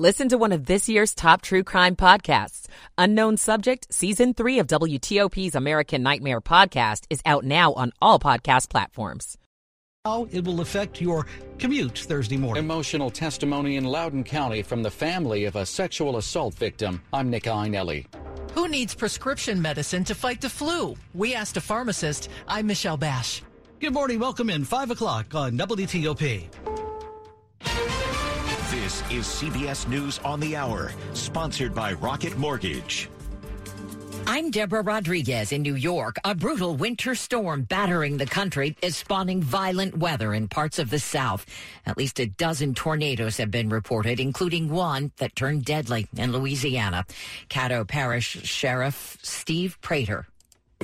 Listen to one of this year's top true crime podcasts. Unknown Subject, Season 3 of WTOP's American Nightmare podcast is out now on all podcast platforms. How it will affect your commute Thursday morning. Emotional testimony in Loudoun County from the family of a sexual assault victim. I'm Nick Iannelli. Who needs prescription medicine to fight the flu? We asked a pharmacist. I'm Michelle Bash. Good morning. Welcome in 5 o'clock on WTOP. Is CBS News on the Hour, sponsored by Rocket Mortgage. I'm Deborah Rodriguez in New York. A brutal winter storm battering the country is spawning violent weather in parts of the South. At least a dozen tornadoes have been reported, including one that turned deadly in Louisiana. Caddo Parish Sheriff Steve Prator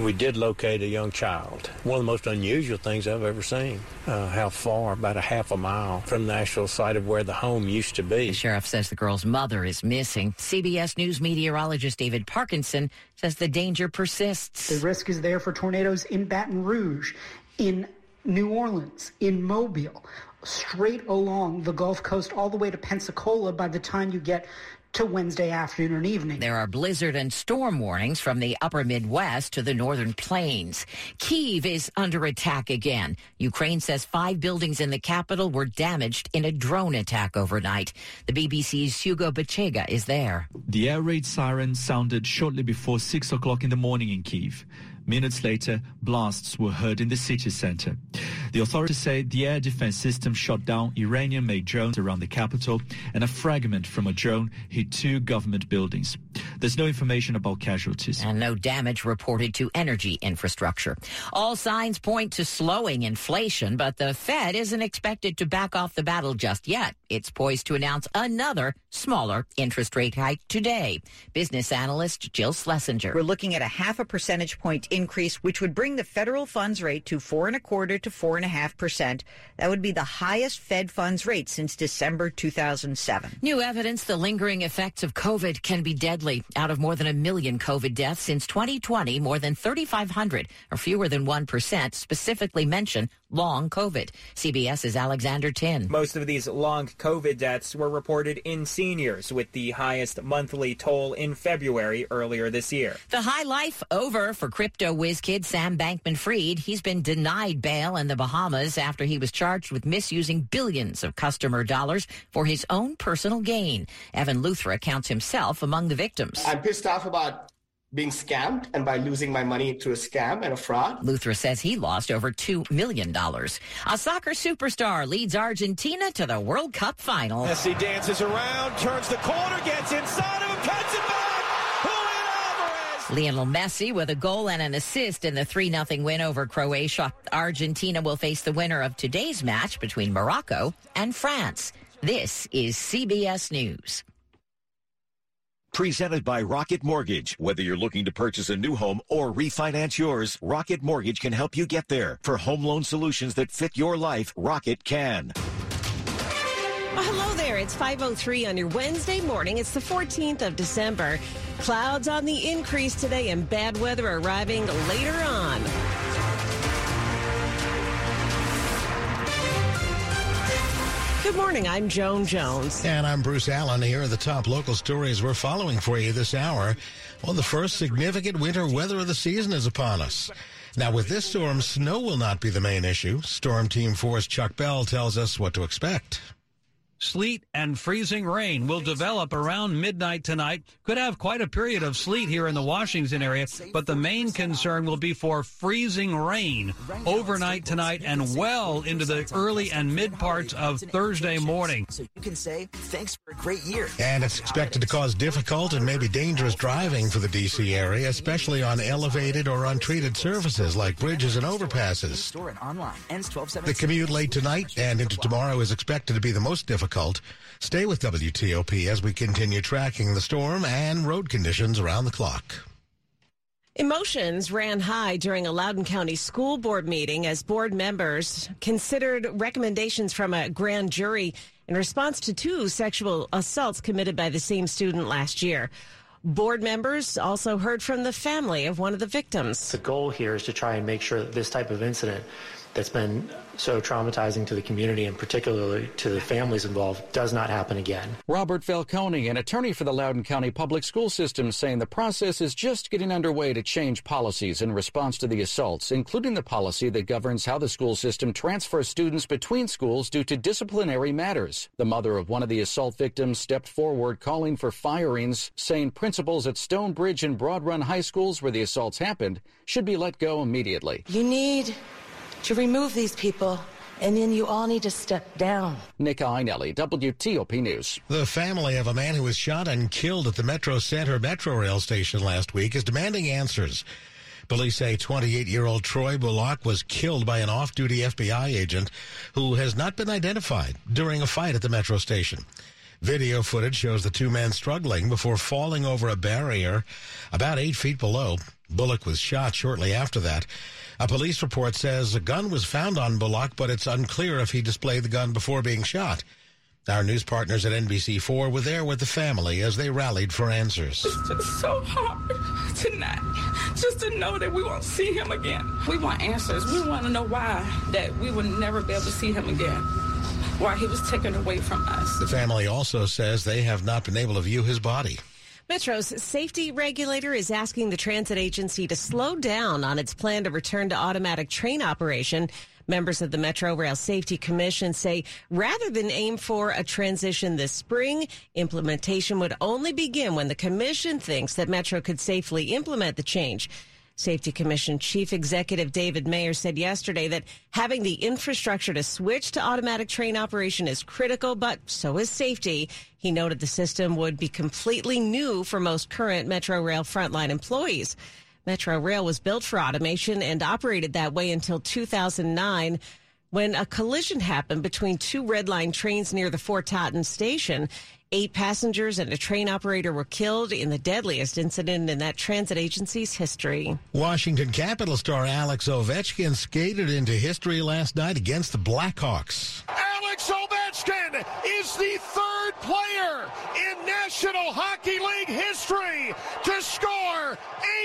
we did locate a young child. One of the most unusual things I've ever seen. Uh, how far? About a half a mile from the actual site of where the home used to be. The sheriff says the girl's mother is missing. CBS News meteorologist David Parkinson says the danger persists. The risk is there for tornadoes in Baton Rouge, in New Orleans, in Mobile, straight along the Gulf Coast, all the way to Pensacola by the time you get to Wednesday afternoon and evening. There are blizzard and storm warnings from the upper Midwest to the northern plains. Kiev is under attack again. Ukraine says five buildings in the capital were damaged in a drone attack overnight. The BBC's Hugo Bachega is there. The air raid siren sounded shortly before 6 o'clock in the morning in Kiev. Minutes later, blasts were heard in the city center. The authorities say the air defense system shot down Iranian-made drones around the capital, and a fragment from a drone hit two government buildings. There's no information about casualties. And no damage reported to energy infrastructure. All signs point to slowing inflation, but the Fed isn't expected to back off the battle just yet. It's poised to announce another smaller interest rate hike today. Business analyst Jill Schlesinger. We're looking at a half a percentage point increase, which would bring the federal funds rate to four and a quarter to four and a half percent. That would be the highest Fed funds rate since December 2007. New evidence the lingering effects of COVID can be deadly. Out of more than a million COVID deaths since 2020, more than 3,500 or fewer than 1% specifically mention long COVID. CBS's Alexander Tin. Most of these long COVID deaths were reported in seniors, with the highest monthly toll in February earlier this year. The high life over for crypto whiz kid Sam Bankman Fried. He's been denied bail in the Bahamas after he was charged with misusing billions of customer dollars for his own personal gain. Evan Luthra counts himself among the victims. I'm pissed off about being scammed and by losing my money through a scam and a fraud. Luther says he lost over $2 million. A soccer superstar leads Argentina to the World Cup final. Messi dances around, turns the corner, gets inside of him, cuts it back. Lionel Messi with a goal and an assist in the 3 0 win over Croatia. Argentina will face the winner of today's match between Morocco and France. This is CBS News. Presented by Rocket Mortgage. Whether you're looking to purchase a new home or refinance yours, Rocket Mortgage can help you get there. For home loan solutions that fit your life, Rocket can. Well, hello there. It's 5.03 on your Wednesday morning. It's the 14th of December. Clouds on the increase today and bad weather arriving later on. Good morning. I'm Joan Jones. And I'm Bruce Allen. Here are the top local stories we're following for you this hour. Well, the first significant winter weather of the season is upon us. Now, with this storm, snow will not be the main issue. Storm Team 4's Chuck Bell tells us what to expect. Sleet and freezing rain will develop around midnight tonight. Could have quite a period of sleet here in the Washington area, but the main concern will be for freezing rain overnight tonight and well into the early and mid parts of Thursday morning. So you can say thanks for a great year. And it's expected to cause difficult and maybe dangerous driving for the D.C. area, especially on elevated or untreated surfaces like bridges and overpasses. Store and online ends 12 The commute late tonight and into tomorrow is expected to be the most difficult difficult. Stay with WTOP as we continue tracking the storm and road conditions around the clock. Emotions ran high during a Loudoun County School Board meeting as board members considered recommendations from a grand jury in response to two sexual assaults committed by the same student last year. Board members also heard from the family of one of the victims. The goal here is to try and make sure that this type of incident that's been so traumatizing to the community and particularly to the families involved does not happen again. Robert Falcone, an attorney for the Loudoun County Public School System, saying the process is just getting underway to change policies in response to the assaults, including the policy that governs how the school system transfers students between schools due to disciplinary matters. The mother of one of the assault victims stepped forward calling for firings, saying principals at Stonebridge and Broad Run high schools where the assaults happened should be let go immediately. You need to remove these people, and then you all need to step down. Nick Iannelli, WTOP News. The family of a man who was shot and killed at the Metro Center Metro Rail station last week is demanding answers. Police say 28-year-old Troy Bullock was killed by an off-duty FBI agent who has not been identified during a fight at the metro station. Video footage shows the two men struggling before falling over a barrier about eight feet below. Bullock was shot shortly after that. A police report says a gun was found on Bullock, but it's unclear if he displayed the gun before being shot. Our news partners at NBC4 were there with the family as they rallied for answers. It's just so hard tonight, just to know that we won't see him again. We want answers. We want to know why that we will never be able to see him again. Why he was taken away from us. The family also says they have not been able to view his body. Metro's safety regulator is asking the transit agency to slow down on its plan to return to automatic train operation. Members of the Metro Rail Safety Commission say rather than aim for a transition this spring, implementation would only begin when the commission thinks that Metro could safely implement the change. Safety Commission Chief Executive David Mayer said yesterday that having the infrastructure to switch to automatic train operation is critical, but so is safety. He noted the system would be completely new for most current Metro Rail frontline employees. Metro Rail was built for automation and operated that way until 2009 when a collision happened between two red line trains near the Fort Totten station. Eight passengers and a train operator were killed in the deadliest incident in that transit agency's history. Washington Capital star Alex Ovechkin skated into history last night against the Blackhawks. Alex Ovechkin is the third player in National Hockey League history to score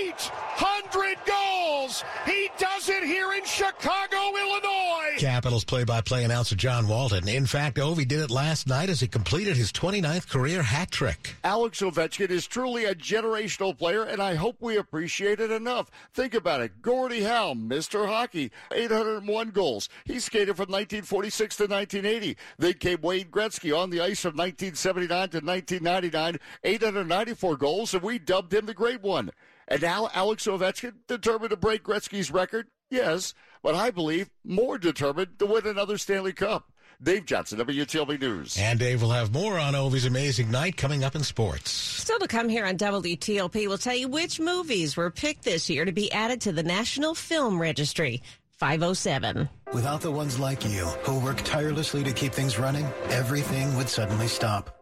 800 goals. He does it here in Chicago, Illinois. Capitals play-by-play announcer John Walton. In fact, Ovi did it last night as he completed his 29th career hat trick. Alex Ovechkin is truly a generational player, and I hope we appreciate it enough. Think about it. Gordie Howe, Mr. Hockey, 801 goals. He skated from 1946 to 1980. Then came Wayne Gretzky on the ice from 1979 to 1999, 894 goals, and we dubbed him the Great One. And now Alex Ovechkin determined to break Gretzky's record? Yes, but I believe more determined to win another Stanley Cup. Dave Johnson, WTOP News. And Dave will have more on Ovi's amazing night coming up in sports. Still to come here on WTOP, we'll tell you which movies were picked this year to be added to the National Film Registry. 507. Without the ones like you who work tirelessly to keep things running, everything would suddenly stop.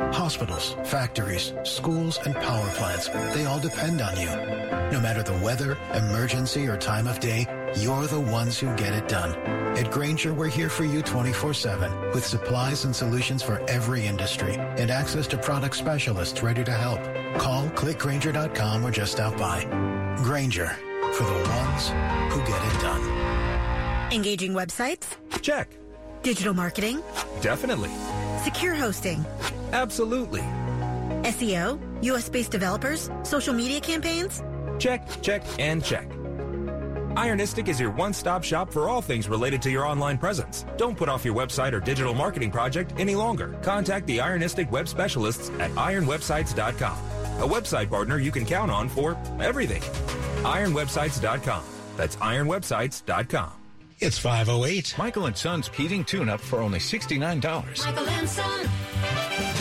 Hospitals, factories, schools, and power plants, they all depend on you. No matter the weather, emergency, or time of day, you're the ones who get it done. At Grainger, we're here for you 24-7 with supplies and solutions for every industry and access to product specialists ready to help. Call clickgrainger.com or just stop by. Grainger for the ones who get it done. Engaging websites? Check. Digital marketing? Definitely. Secure hosting? Absolutely. SEO? US based developers? Social media campaigns? Check, check, and check. Ironistic is your one-stop shop for all things related to your online presence. Don't put off your website or digital marketing project any longer. Contact the Ironistic web specialists at ironwebsites.com. A website partner you can count on for everything. ironwebsites.com. That's ironwebsites.com. It's 508. Michael and Son's heating tune-up for only $69. Michael and Son.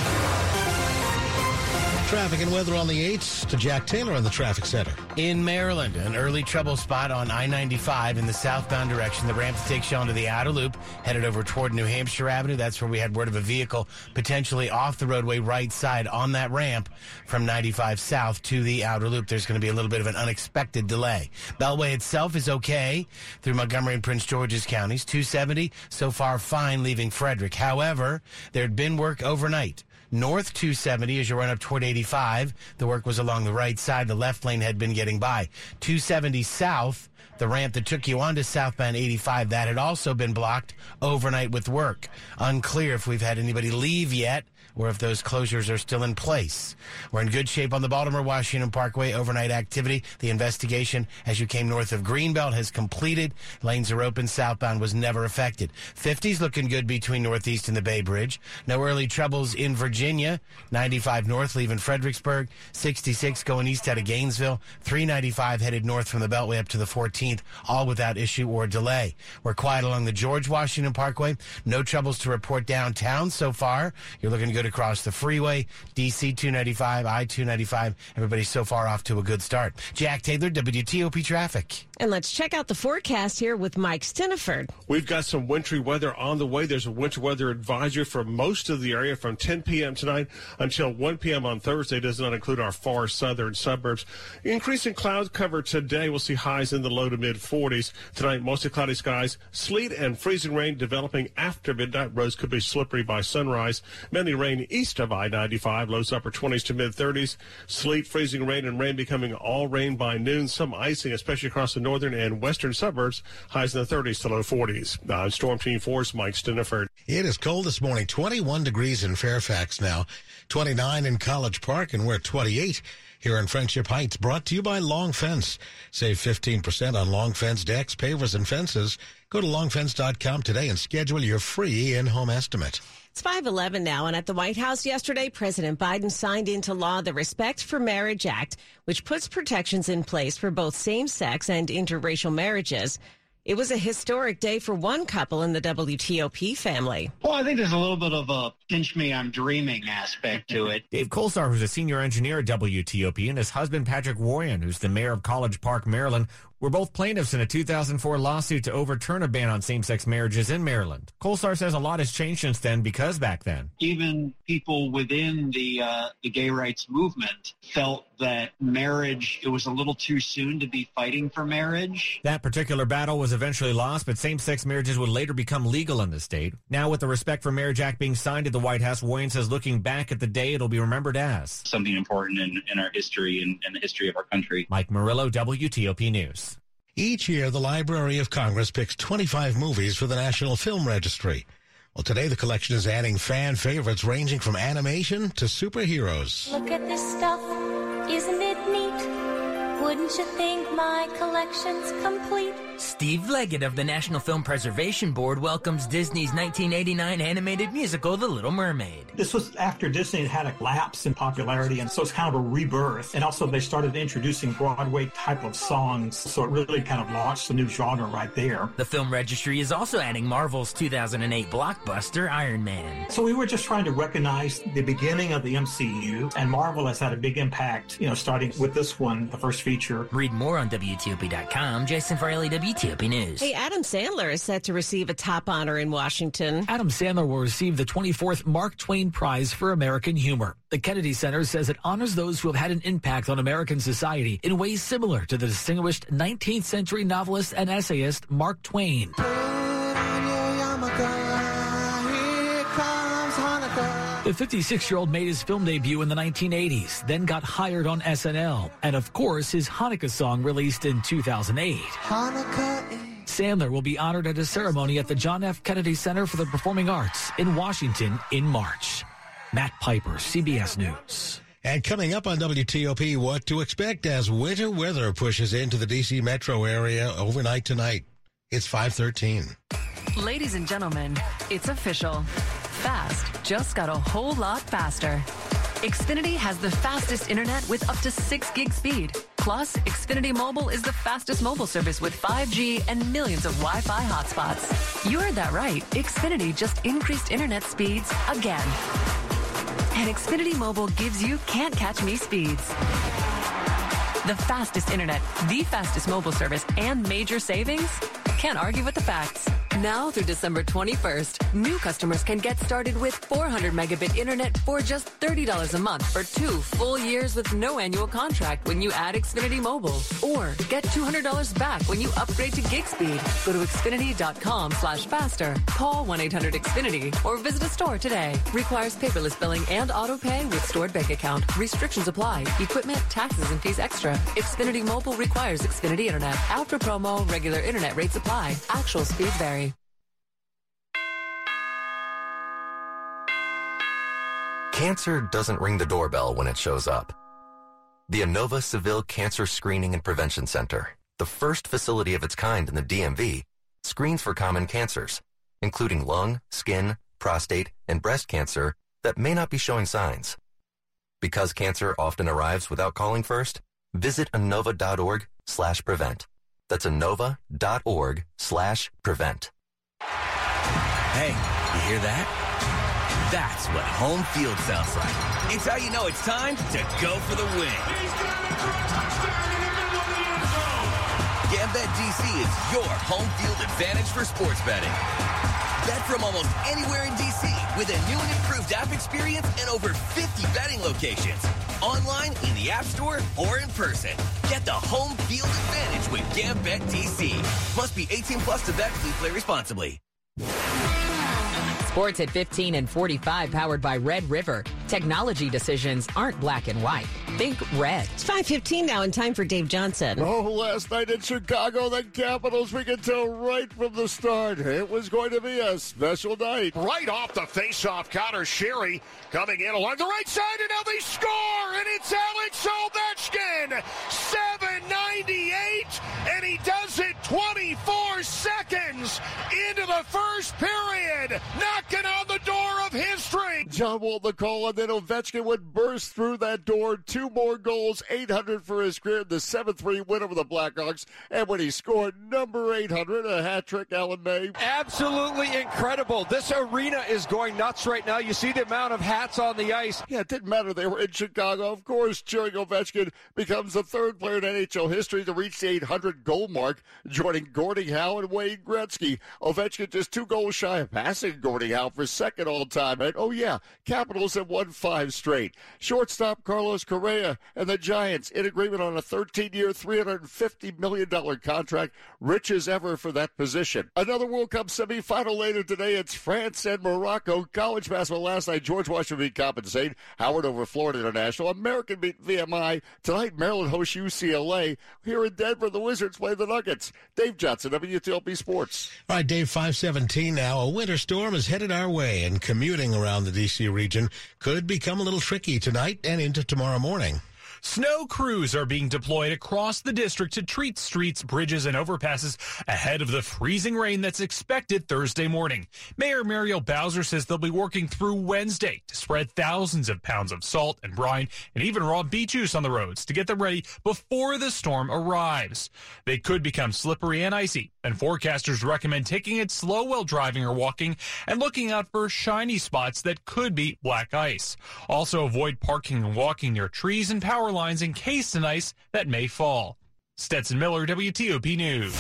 Traffic and weather on the 8s to Jack Taylor in the traffic center. In Maryland, an early trouble spot on I-95 in the southbound direction. The ramp takes you onto the outer loop, headed over toward New Hampshire Avenue. That's where we had word of a vehicle potentially off the roadway right side on that ramp from 95 south to the outer loop. There's going to be a little bit of an unexpected delay. Beltway itself is okay through Montgomery and Prince George's counties. 270 so far fine leaving Frederick. However, there had been work overnight north 270 as you run up toward 85. The work was along the right side. The left lane had been getting by. 270 south The ramp that took you onto southbound 85, that had also been blocked overnight with work. Unclear if we've had anybody leave yet or if those closures are still in place. We're in good shape on the Baltimore Washington Parkway overnight activity. The investigation as you came north of Greenbelt has completed. Lanes are open. Southbound was never affected. 50's looking good between Northeast and the Bay Bridge. No early troubles in Virginia. 95 north leaving Fredericksburg. 66 going east out of Gainesville. 395 headed north from the Beltway up to the 14th, all without issue or delay. We're quiet along the George Washington Parkway. No troubles to report downtown so far. You're looking good across the freeway, DC 295, I 295. Everybody's so far off to a good start. Jack Taylor, WTOP Traffic. And let's check out the forecast here with Mike Stinneford. We've got some wintry weather on the way. There's a winter weather advisory for most of the area from 10 p.m. tonight until 1 p.m. on Thursday. Does not include our far southern suburbs. Increasing cloud cover today. We'll see highs in the low to mid 40s. Tonight, mostly cloudy skies, sleet and freezing rain developing after midnight. Roads could be slippery by sunrise. Mainly rain east of I-95. Lows upper 20s to mid 30s. Sleet, freezing rain, and rain becoming all rain by noon. Some icing, especially across the northern and western suburbs. Highs in the 30s to low 40s. Now, uh, Storm Team 4's Mike Stinneford. It is cold this morning. 21 degrees in Fairfax now. 29 in College Park, and we're at 28 here in Friendship Heights. Brought to you by Long Fence. Save 15% on Long Fence decks, pavers, and fences. Go to longfence.com today and schedule your free in-home estimate. It's 511 now, and at the White House yesterday, President Biden signed into law the Respect for Marriage Act, which puts protections in place for both same sex and interracial marriages. It was a historic day for one couple in the WTOP family. Well, I think there's a little bit of a pinch me, I'm dreaming aspect to it. Dave Kolesar, who's a senior engineer at WTOP, and his husband, Patrick Warren, who's the mayor of College Park, Maryland, were both plaintiffs in a 2004 lawsuit to overturn a ban on same-sex marriages in Maryland. Kolesar says a lot has changed since then because back then, even people within the uh, the gay rights movement felt that marriage it was a little too soon to be fighting for marriage. That particular battle was eventually lost, but same-sex marriages would later become legal in the state. Now, with the Respect for Marriage Act being signed at the White House, Warren says looking back at the day, it'll be remembered as something important in, in our history and, and the history of our country. Mike Murillo, WTOP News. Each year, the Library of Congress picks 25 movies for the National Film Registry. Well, today the collection is adding fan favorites ranging from animation to superheroes. Look at this stuff, isn't it? Wouldn't you think my collection's complete? Steve Leggett of the National Film Preservation Board welcomes Disney's 1989 animated musical The Little Mermaid. This was after Disney had a lapse in popularity, and so it's kind of a rebirth. And also, they started introducing Broadway type of songs, so it really kind of launched a new genre right there. The film registry is also adding Marvel's 2008 blockbuster Iron Man. So we were just trying to recognize the beginning of the MCU, and Marvel has had a big impact, you know, starting with this one, the first feature. Read more on WTOP.com. Jason Fraley, WTOP News. Hey, Adam Sandler is set to receive a top honor in Washington. Adam Sandler will receive the 24th Mark Twain Prize for American Humor. The Kennedy Center says it honors those who have had an impact on American society in ways similar to the distinguished 19th century novelist and essayist Mark Twain. The 56 year old made his film debut in the 1980s, then got hired on SNL, and of course, his Hanukkah song released in 2008. Hanukkah. Sandler will be honored at a ceremony at the John F. Kennedy Center for the Performing Arts in Washington in March. Matt Piper, CBS News. And coming up on WTOP, what to expect as winter weather pushes into the D.C. metro area overnight tonight. It's 513. Ladies and gentlemen, it's official. Fast just got a whole lot faster. Xfinity has the fastest internet with up to 6 gig speed. Plus, Xfinity Mobile is the fastest mobile service with 5G and millions of Wi-Fi hotspots. You heard that right. Xfinity just increased internet speeds again. And Xfinity Mobile gives you can't catch me speeds. The fastest internet, the fastest mobile service, and major savings? Can't argue with the facts. Now through December 21st, new customers can get started with 400 megabit internet for just $30 a month for two full years with no annual contract when you add Xfinity Mobile. Or get $200 back when you upgrade to gig speed. Go to Xfinity.com slash faster, call 1-800-XFINITY, or visit a store today. Requires paperless billing and auto pay with stored bank account. Restrictions apply. Equipment, taxes, and fees extra. Xfinity Mobile requires Xfinity Internet. After promo, regular internet rates apply. Actual speeds vary. Cancer doesn't ring the doorbell when it shows up. The Inova Saville Cancer Screening and Prevention Center, the first facility of its kind in the DMV, screens for common cancers, including lung, skin, prostate, and breast cancer that may not be showing signs. Because cancer often arrives without calling first, visit Inova.org slash prevent. That's Inova.org slash prevent. Hey, you hear that? That's what home field sounds like. It's how you know it's time to go for the win. GambetDC is your home field advantage for sports betting. Bet from almost anywhere in DC with a new and improved app experience and over 50 betting locations. Online, in the App Store, or in person. Get the home field advantage with Gambit DC. Must be 18 plus to bet. Please play responsibly. Sports at 15 and 45 powered by Red River. Technology decisions aren't black and white. Think red. It's 5.15 now and time for Dave Johnson. Oh, last night in Chicago, the Capitals, we could tell right from the start it was going to be a special night. Right off the face-off counter, Sheary coming in along the right side, and now they score, and it's Alex Ovechkin. 798, and he does it 24 seconds into the first period. Knocking on the door of history. John Wall the call, and then Ovechkin would burst through that door. Two more goals, 800 for his career, the 7-3 win over the Blackhawks. And when he scored number 800, a hat trick, Alan May. Absolutely incredible. This arena is going nuts right now. You see the amount of hats on the ice. Yeah, it didn't matter. They were in Chicago. Of course, cheering Ovechkin becomes the third player in NHL history to reach the 800 goal mark, joining Gordie Howe and Wayne Gretzky. Ovechkin just two goals shy of passing Gordie Howe for second all time. And oh, yeah, Capitals have won five straight. Shortstop Carlos Correa and the Giants in agreement on a 13 year, $350 million contract, rich as ever for that position. Another World Cup semifinal later today. It's France and Morocco. College basketball last night, George Washington beat Coppin State. Howard over Florida International. American beat VMI. Tonight, Maryland hosts UCLA. Here in Denver, the Wizards play the Nuggets. Dave Johnson, WTOP Sports. All right, Dave, 517 now. A winter storm is headed our way, and commuting around the D.C. region could become a little tricky tonight and into tomorrow morning. Snow crews are being deployed across the district to treat streets, bridges, and overpasses ahead of the freezing rain that's expected Thursday morning. Mayor Muriel Bowser says they'll be working through Wednesday to spread thousands of pounds of salt and brine and even raw beet juice on the roads to get them ready before the storm arrives. They could become slippery and icy, and forecasters recommend taking it slow while driving or walking and looking out for shiny spots that could be black ice. Also avoid parking and walking near trees and power lines encased in ice that may fall. Stetson Miller, WTOP News.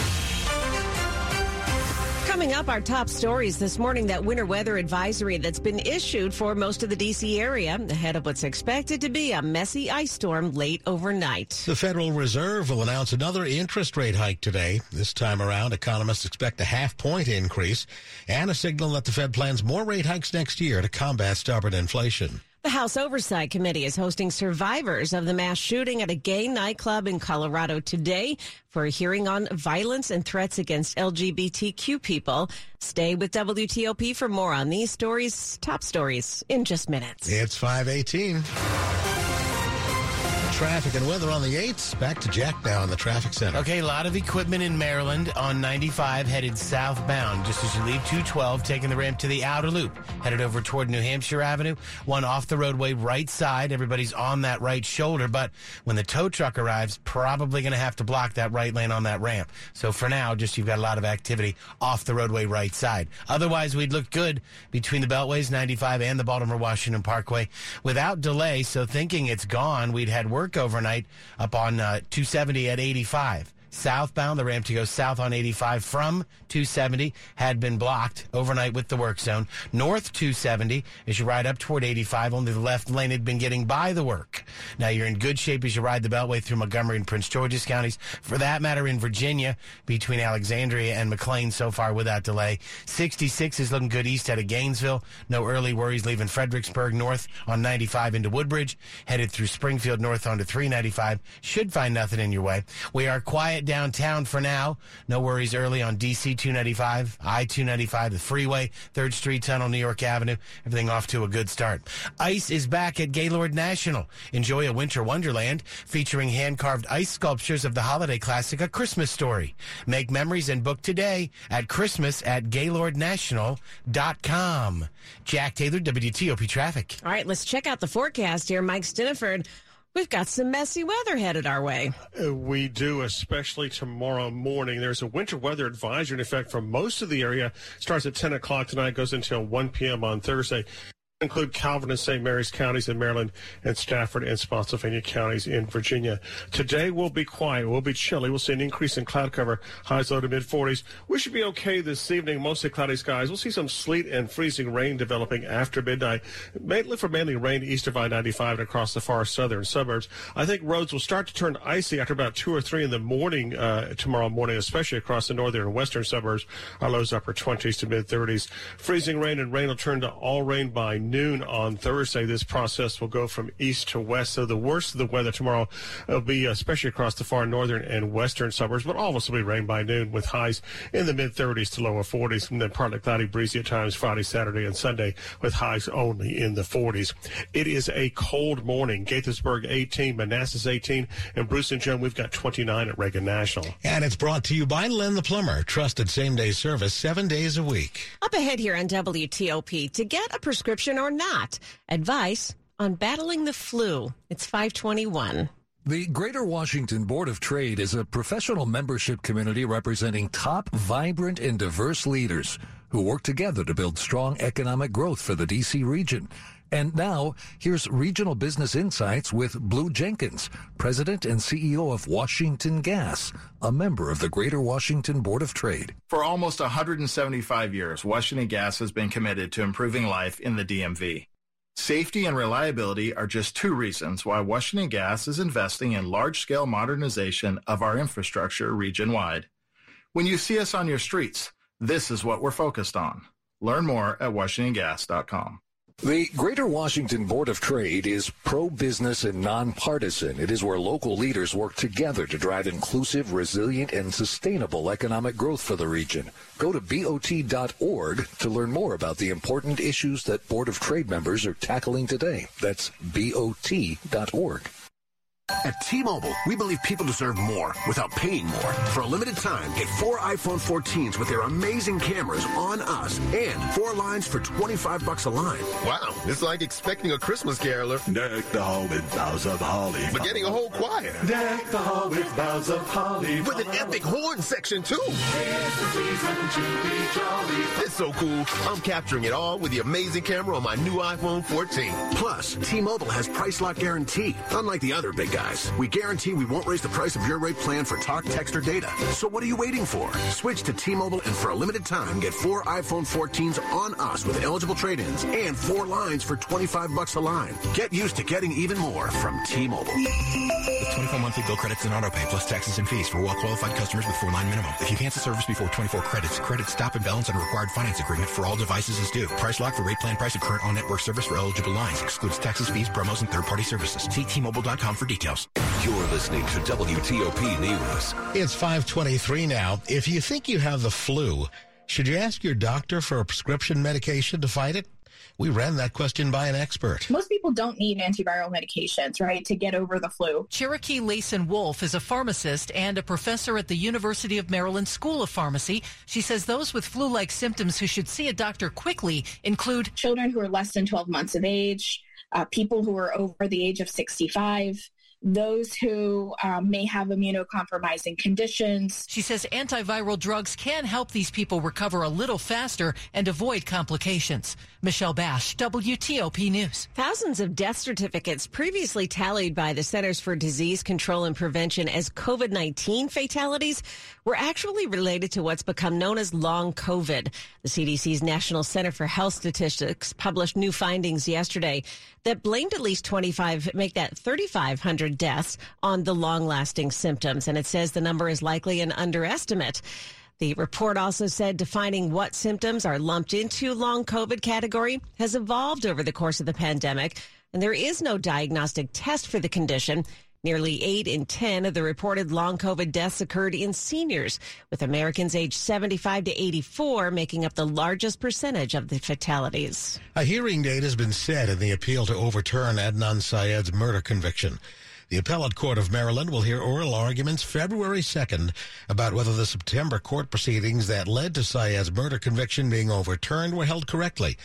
Coming up, our top stories this morning that winter weather advisory that's been issued for most of the D.C. area ahead of what's expected to be a messy ice storm late overnight. The Federal Reserve will announce another interest rate hike today. This time around, economists expect a half point increase and a signal that the Fed plans more rate hikes next year to combat stubborn inflation. The House Oversight Committee is hosting survivors of the mass shooting at a gay nightclub in Colorado today for a hearing on violence and threats against LGBTQ people. Stay with WTOP for more on these stories, top stories, in just minutes. It's 518. Traffic and weather on the 8th. Back to Jack now in the traffic center. Okay, a lot of equipment in Maryland on 95 headed southbound. Just as you leave 212, taking the ramp to the outer loop, headed over toward New Hampshire Avenue. One off the roadway right side. Everybody's on that right shoulder, but when the tow truck arrives, probably going to have to block that right lane on that ramp. So for now, just you've got a lot of activity off the roadway right side. Otherwise, we'd look good between the Beltways 95 and the Baltimore Washington Parkway without delay. So thinking it's gone, we'd had work overnight up on uh, 270 at 85. Southbound, the ramp to go south on 85 from 270 had been blocked overnight with the work zone. North 270, as you ride up toward 85, only the left lane had been getting by the work. Now you're in good shape as you ride the Beltway through Montgomery and Prince George's counties. For that matter, in Virginia, between Alexandria and McLean so far without delay. 66 is looking good east out of Gainesville. No early worries leaving Fredericksburg north on 95 into Woodbridge. Headed through Springfield north onto 395. Should find nothing in your way. We are quiet downtown for now. No worries early on DC 295, I 295, the freeway, 3rd Street Tunnel, New York Avenue. Everything off to a good start. Ice is back at Gaylord National. Enjoy a winter wonderland featuring hand carved ice sculptures of the holiday classic A Christmas Story. Make memories and book today at Christmas at GaylordNational.com. Jack Taylor, WTOP Traffic. All right, let's check out the forecast here. Mike Stinneford. We've got some messy weather headed our way. Uh, we do, especially tomorrow morning. There's a winter weather advisory in effect for most of the area. Starts at 10 o'clock tonight, goes until 1 p.m. on Thursday include Calvert and St. Mary's counties in Maryland and Stafford and Spotsylvania counties in Virginia. Today will be quiet. We'll be chilly. We'll see an increase in cloud cover, highs low to mid 40s. We should be okay this evening. Mostly cloudy skies. We'll see some sleet and freezing rain developing after midnight. Mainly for mainly rain east of I-95 and across the far southern suburbs. I think roads will start to turn icy after about 2 or 3 in the morning uh, tomorrow morning, especially across the northern and western suburbs. Our lows upper 20s to mid 30s. Freezing rain and rain will turn to all rain by noon on Thursday. This process will go from east to west. So the worst of the weather tomorrow will be uh, especially across the far northern and western suburbs, but all of us will be rain by noon with highs in the mid 30s to lower 40s. And then partly cloudy, breezy at times Friday, Saturday, and Sunday with highs only in the 40s. It is a cold morning. Gaithersburg 18, Manassas 18, and Bruce and Joan, we've got 29 at Reagan National. And it's brought to you by Len the Plumber, trusted same day service seven days a week. Up ahead here on WTOP, to get a prescription or not, advice on battling the flu. It's 521. The Greater Washington Board of Trade is a professional membership community representing top, vibrant, and diverse leaders who work together to build strong economic growth for the D.C. region. And now, here's Regional Business Insights with Blue Jenkins, President and CEO of Washington Gas, a member of the Greater Washington Board of Trade. For almost 175 years, Washington Gas has been committed to improving life in the DMV. Safety and reliability are just two reasons why Washington Gas is investing in large-scale modernization of our infrastructure region-wide. When you see us on your streets, this is what we're focused on. Learn more at washingtongas.com. The Greater Washington Board of Trade is pro-business and nonpartisan. It is where local leaders work together to drive inclusive, resilient, and sustainable economic growth for the region. Go to BOT.org to learn more about the important issues that Board of Trade members are tackling today. That's BOT.org. At T-Mobile, we believe people deserve more without paying more. For a limited time, get four iPhone 14s with their amazing cameras on us and four lines for 25 bucks a line. Wow, it's like expecting a Christmas caroler. Deck the hall with boughs of holly. But getting a whole choir. Deck the hall with boughs of holly. With an epic horn section, too. It's so cool. I'm capturing it all with the amazing camera on my new iPhone 14. Plus, T-Mobile has price lock guarantee, unlike the other big guys. We guarantee we won't raise the price of your rate plan for talk, text, or data. So what are you waiting for? Switch to T-Mobile and for a limited time, get four iPhone 14s on us with eligible trade-ins and four lines for 25 bucks a line. Get used to getting even more from T-Mobile. With 24 monthly bill credits and auto pay plus taxes and fees for well-qualified customers with four-line minimum. If you cancel service before 24 credits, credit stop and balance on required finance agreement for all devices is due. Price lock for rate plan price of current on-network service for eligible lines. Excludes taxes, fees, promos, and third-party services. See T-Mobile.com for details. You're listening to WTOP News. It's 523 now. If you think you have the flu, should you ask your doctor for a prescription medication to fight it? We ran that question by an expert. Most people don't need antiviral medications, right, to get over the flu. Cherokee Layson Wolf is a pharmacist and a professor at the University of Maryland School of Pharmacy. She says those with flu like symptoms who should see a doctor quickly include children who are less than 12 months of age, uh, people who are over the age of 65 those who um, may have immunocompromising conditions. She says antiviral drugs can help these people recover a little faster and avoid complications. Michelle Bash, WTOP News. Thousands of death certificates previously tallied by the Centers for Disease Control and Prevention as COVID 19 fatalities were actually related to what's become known as long COVID. The CDC's National Center for Health Statistics published new findings yesterday that blamed at least 25, make that 3,500 deaths on the long lasting symptoms. And it says the number is likely an underestimate. The report also said defining what symptoms are lumped into long COVID category has evolved over the course of the pandemic, and there is no diagnostic test for the condition. Nearly 8 in 10 of the reported long COVID deaths occurred in seniors, with Americans aged 75 to 84 making up the largest percentage of the fatalities. A hearing date has been set in the appeal to overturn Adnan Syed's murder conviction. The Appellate Court of Maryland will hear oral arguments February 2nd about whether the September court proceedings that led to Syed's murder conviction being overturned were held correctly.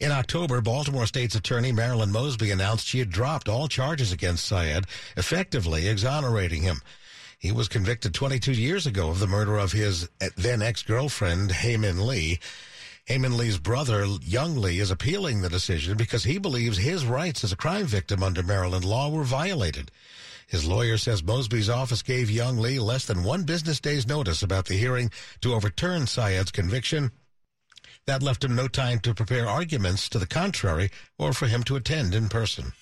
In October, Baltimore State's Attorney Marilyn Mosby announced she had dropped all charges against Syed, effectively exonerating him. He was convicted 22 years ago of the murder of his then ex-girlfriend, Hae Lee. Hae Lee's brother, Young Lee, is appealing the decision because he believes his rights as a crime victim under Maryland law were violated. His lawyer says Mosby's office gave Young Lee less than one business day's notice about the hearing to overturn Syed's conviction. That left him no time to prepare arguments to the contrary or for him to attend in person.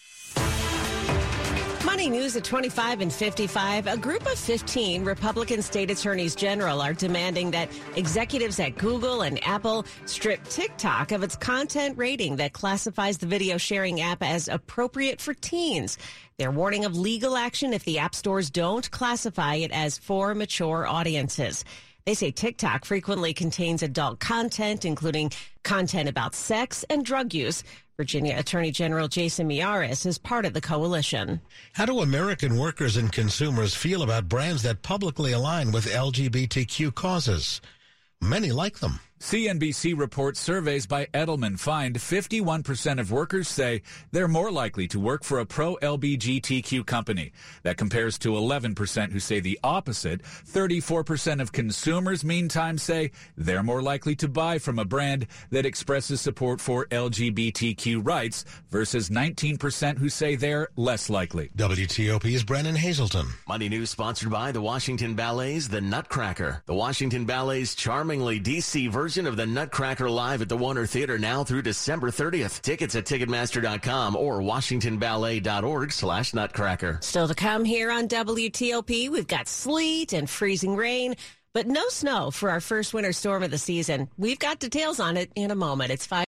Money news at 25 and 55. A group of 15 Republican state attorneys general are demanding that executives at Google and Apple strip TikTok of its content rating that classifies the video sharing app as appropriate for teens. They're warning of legal action if the app stores don't classify it as for mature audiences. They say TikTok frequently contains adult content, including content about sex and drug use. Virginia Attorney General Jason Miyares is part of the coalition. How do American workers and consumers feel about brands that publicly align with LGBTQ causes? Many like them. CNBC reports surveys by Edelman find 51% of workers say they're more likely to work for a pro LGBTQ company. That compares to 11% who say the opposite. 34% of consumers, meantime, say they're more likely to buy from a brand that expresses support for LGBTQ rights versus 19% who say they're less likely. WTOP's Brennan Haselton. Money News sponsored by the Washington Ballet's The Nutcracker. The Washington Ballet's charmingly DC version version of the Nutcracker live at the Warner Theater now through December 30th. Tickets at Ticketmaster.com or WashingtonBallet.org slash Nutcracker. Still to come here on WTOP, we've got sleet and freezing rain, but no snow for our first winter storm of the season. We've got details on it in a moment. It's five.